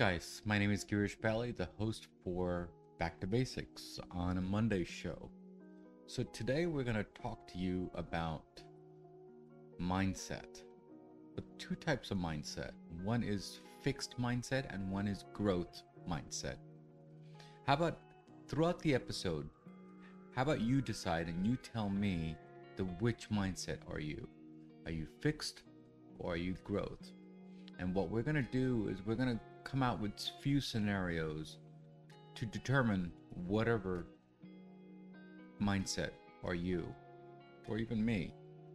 guys, my name is Girish Bali, the host for Back to Basics on a Monday show. So today we're going to talk to you about mindset. But two types of mindset. One is fixed mindset and one is growth mindset. How about throughout the episode, how about you decide and you tell me the which mindset are you? Are you fixed or are you growth? And what we're going to do is we're going to come out with few scenarios to determine whatever mindset are you or even me.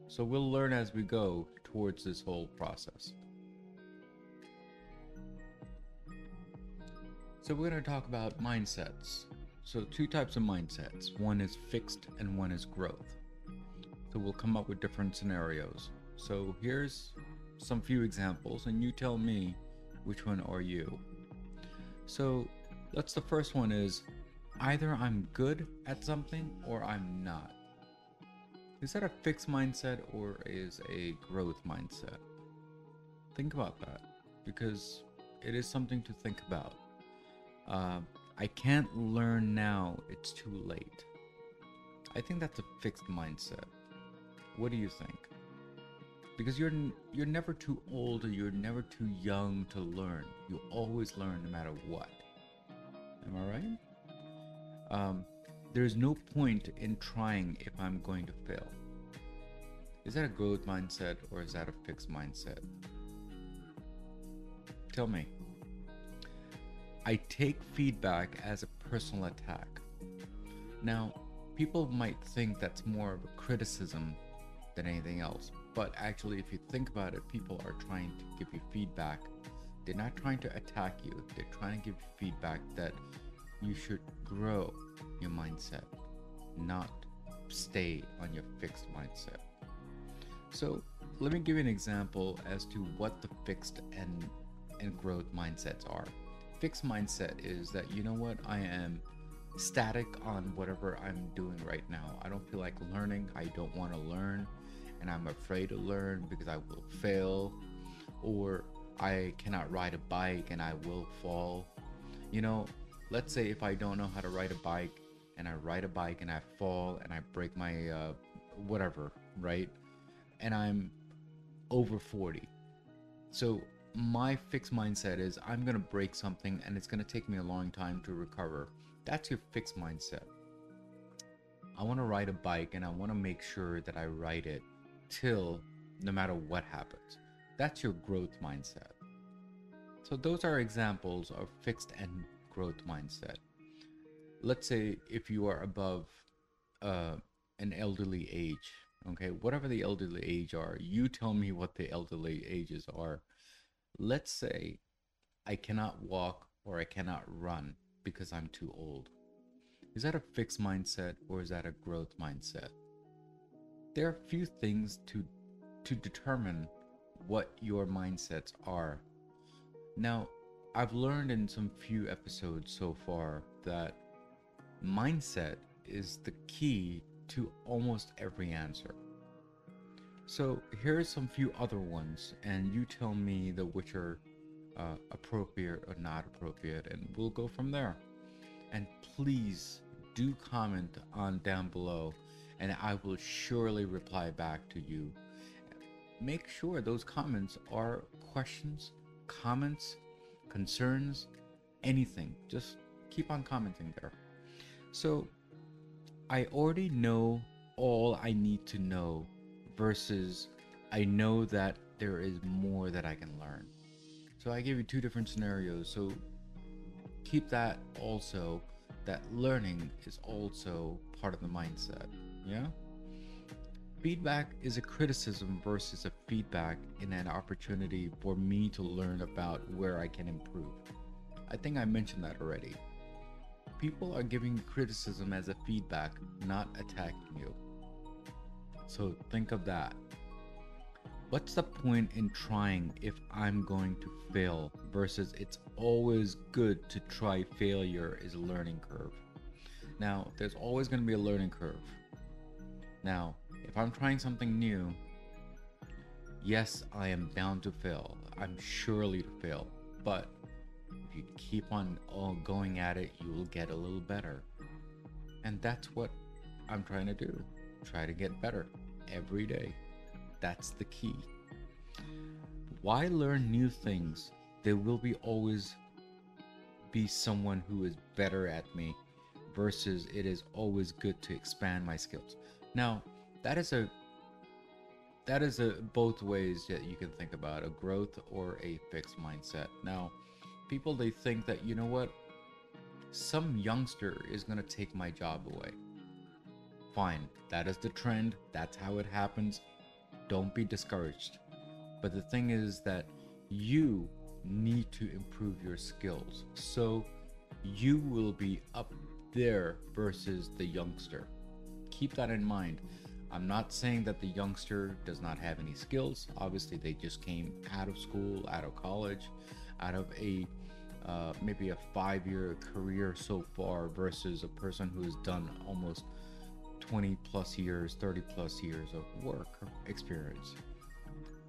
So we'll learn as we go towards this whole process. So we're going to talk about mindsets. So two types of mindsets. One is fixed and one is growth. So we'll come up with different scenarios. So here's some few examples and you tell me which one are you. So let's the first one is either I'm good at something or I'm not. Is that a fixed mindset or is a growth mindset? Think about that because it is something to think about. Uh, I can't learn now, it's too late. I think that's a fixed mindset. What do you think? Because you're you're never too old or you're never too young to learn. You always learn no matter what. Am I right? Um, there's no point in trying if I'm going to fail. Is that a growth mindset or is that a fixed mindset? Tell me. I take feedback as a personal attack. Now, people might think that's more of a criticism than anything else, but actually, if you think about it, people are trying to give you feedback. They're not trying to attack you, they're trying to give you feedback that you should grow your mindset, not stay on your fixed mindset. So, let me give you an example as to what the fixed and, and growth mindsets are. Fixed mindset is that you know what, I am static on whatever I'm doing right now. I don't feel like learning, I don't want to learn and I'm afraid to learn because I will fail, or I cannot ride a bike and I will fall. You know, let's say if I don't know how to ride a bike and I ride a bike and I fall and I break my uh, whatever, right? And I'm over 40. So my fixed mindset is I'm going to break something and it's going to take me a long time to recover. That's your fixed mindset. I want to ride a bike and I want to make sure that I ride it till no matter what happens. That's your growth mindset. So, those are examples of fixed and growth mindset. Let's say if you are above uh, an elderly age, okay, whatever the elderly age are, you tell me what the elderly ages are. Let's say I cannot walk or I cannot run because I'm too old. Is that a fixed mindset or is that a growth mindset? There are a few things to to determine what your mindsets are. Now, I've learned in some few episodes so far that mindset is the key to almost every answer. So here are some few other ones, and you tell me the which are uh, appropriate or not appropriate, and we'll go from there. And please do comment on down below and I will surely reply back to you. Make sure those comments are questions, comments, concerns, anything. Just keep on commenting there. So, I already know all I need to know versus I know that there is more that I can learn. So, I gave you two different scenarios. So, keep that also that learning is also part of the mindset. Yeah? Feedback is a criticism versus a feedback in an opportunity for me to learn about where I can improve. I think I mentioned that already. People are giving criticism as a feedback, not attacking you. So think of that. What's the point in trying if I'm going to fail versus it's always good to try failure is a learning curve. Now, there's always going to be a learning curve. Now, if I'm trying something new, yes, I am bound to fail. I'm surely to fail. But If you keep on going at it, you will get a little better. And that's what I'm trying to do. Try to get better every day. That's the key. Why learn new things? There will be always be someone who is better at me versus it is always good to expand my skills. Now, that is a that is a both ways that you can think about a growth or a fixed mindset. Now, people they think that you know what some youngster is going to take my job away. Fine, that is the trend, that's how it happens. Don't be discouraged. But the thing is that you need to improve your skills. So you will be up there versus the youngster. Keep that in mind. I'm not saying that the youngster does not have any skills. Obviously, they just came out of school, out of college, out of a uh, maybe a five year career so far versus a person who has done almost 20 plus years, 30 plus years of work experience.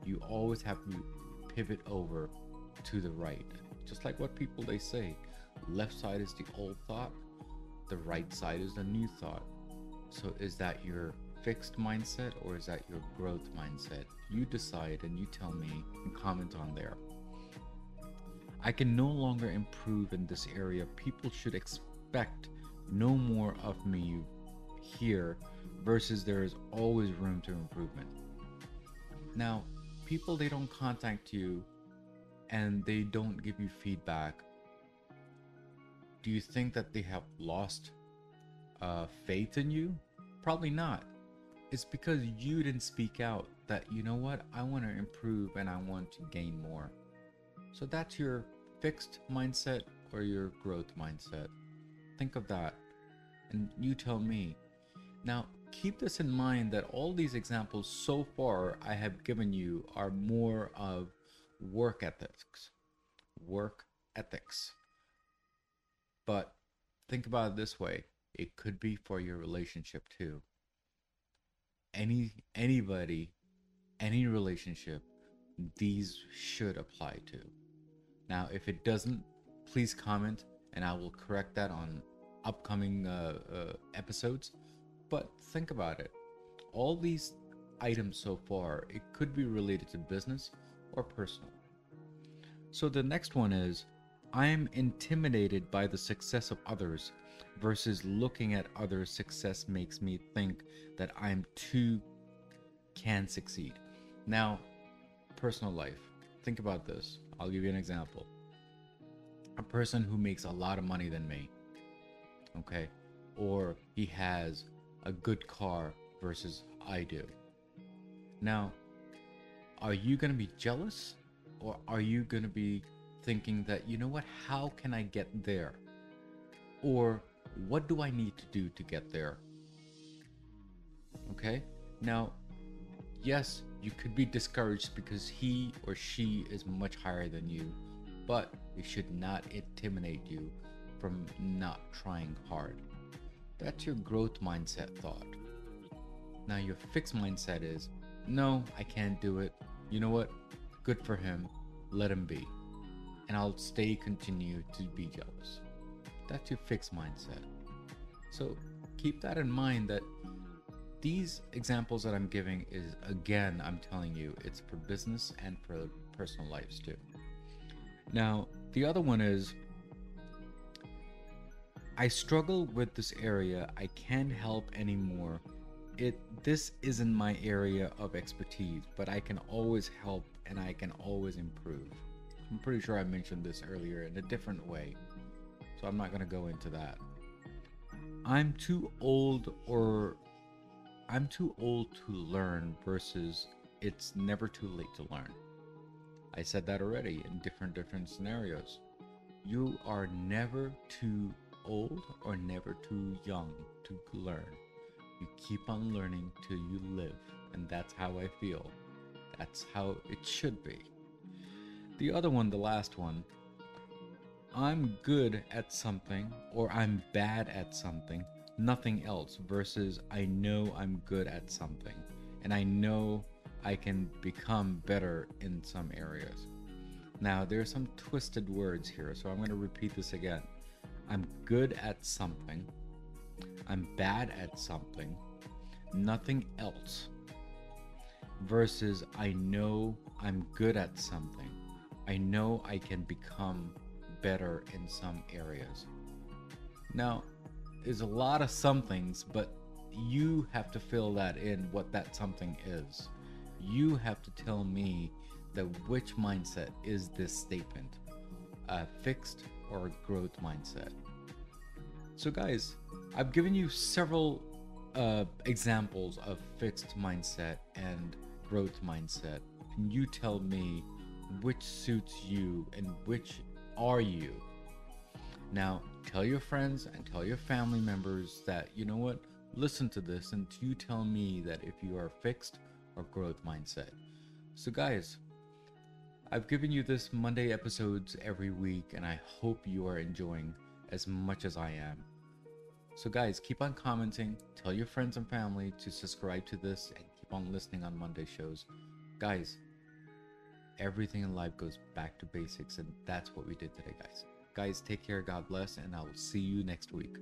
You always have to pivot over to the right. Just like what people they say, left side is the old thought, the right side is the new thought. So is that your fixed mindset or is that your growth mindset? You decide and you tell me and comment on there. I can no longer improve in this area. People should expect no more of me here versus there is always room to improvement. Now, people they don't contact you and they don't give you feedback. Do you think that they have lost uh, faith in you? Probably not. It's because you didn't speak out that, you know what, I want to improve and I want to gain more. So that's your fixed mindset or your growth mindset. Think of that and you tell me. Now, keep this in mind that all these examples so far I have given you are more of work ethics. Work ethics. But think about it this way it could be for your relationship too. Any anybody, any relationship, these should apply to. Now, if it doesn't, please comment and I will correct that on upcoming uh, uh, episodes. But think about it. All these items so far, it could be related to business or personal. So the next one is I am intimidated by the success of others versus looking at other success makes me think that I'm too can succeed. Now, personal life. Think about this. I'll give you an example. A person who makes a lot of money than me, okay, or he has a good car versus I do. Now, are you going to be jealous or are you going to be thinking that, you know what, how can I get there? Or what do I need to do to get there? Okay? Now, yes, you could be discouraged because he or she is much higher than you, but it should not intimidate you from not trying hard. That's your growth mindset thought. Now, your fixed mindset is no, I can't do it. You know what? Good for him. Let him be. And I'll stay continue to be jealous. That's your fixed mindset. So keep that in mind that these examples that I'm giving is again, I'm telling you, it's for business and for personal lives too. Now, the other one is I struggle with this area. I can't help anymore. It this isn't my area of expertise, but I can always help and I can always improve. I'm pretty sure I mentioned this earlier in a different way. So I'm not going to go into that. I'm too old or I'm too old to learn versus it's never too late to learn. I said that already in different different scenarios. You are never too old or never too young to learn. You keep on learning till you live, and that's how I feel. That's how it should be. The other one, the last one, I'm good at something or I'm bad at something, nothing else, versus I know I'm good at something and I know I can become better in some areas. Now, there are some twisted words here, so I'm going to repeat this again. I'm good at something. I'm bad at something. Nothing else. Versus I know I'm good at something. I know I can become better in some areas. Now, there's a lot of somethings, but you have to fill that in what that something is. You have to tell me that which mindset is this statement a fixed or growth mindset. So, guys, I've given you several uh, examples of fixed mindset and growth mindset. Can you tell me which suits you and which are you? Now, tell your friends and tell your family members that, you know what, listen to this and you tell me that if you are fixed or growth mindset. So, guys, I've given you this Monday episodes every week, and I hope you are enjoying as much as I am. So, guys, keep on commenting, tell your friends and family to subscribe to this, and keep on listening on Monday shows. Guys, everything in life goes back to basics, and that's what we did today, guys. Guys, take care, God bless, and I will see you next week.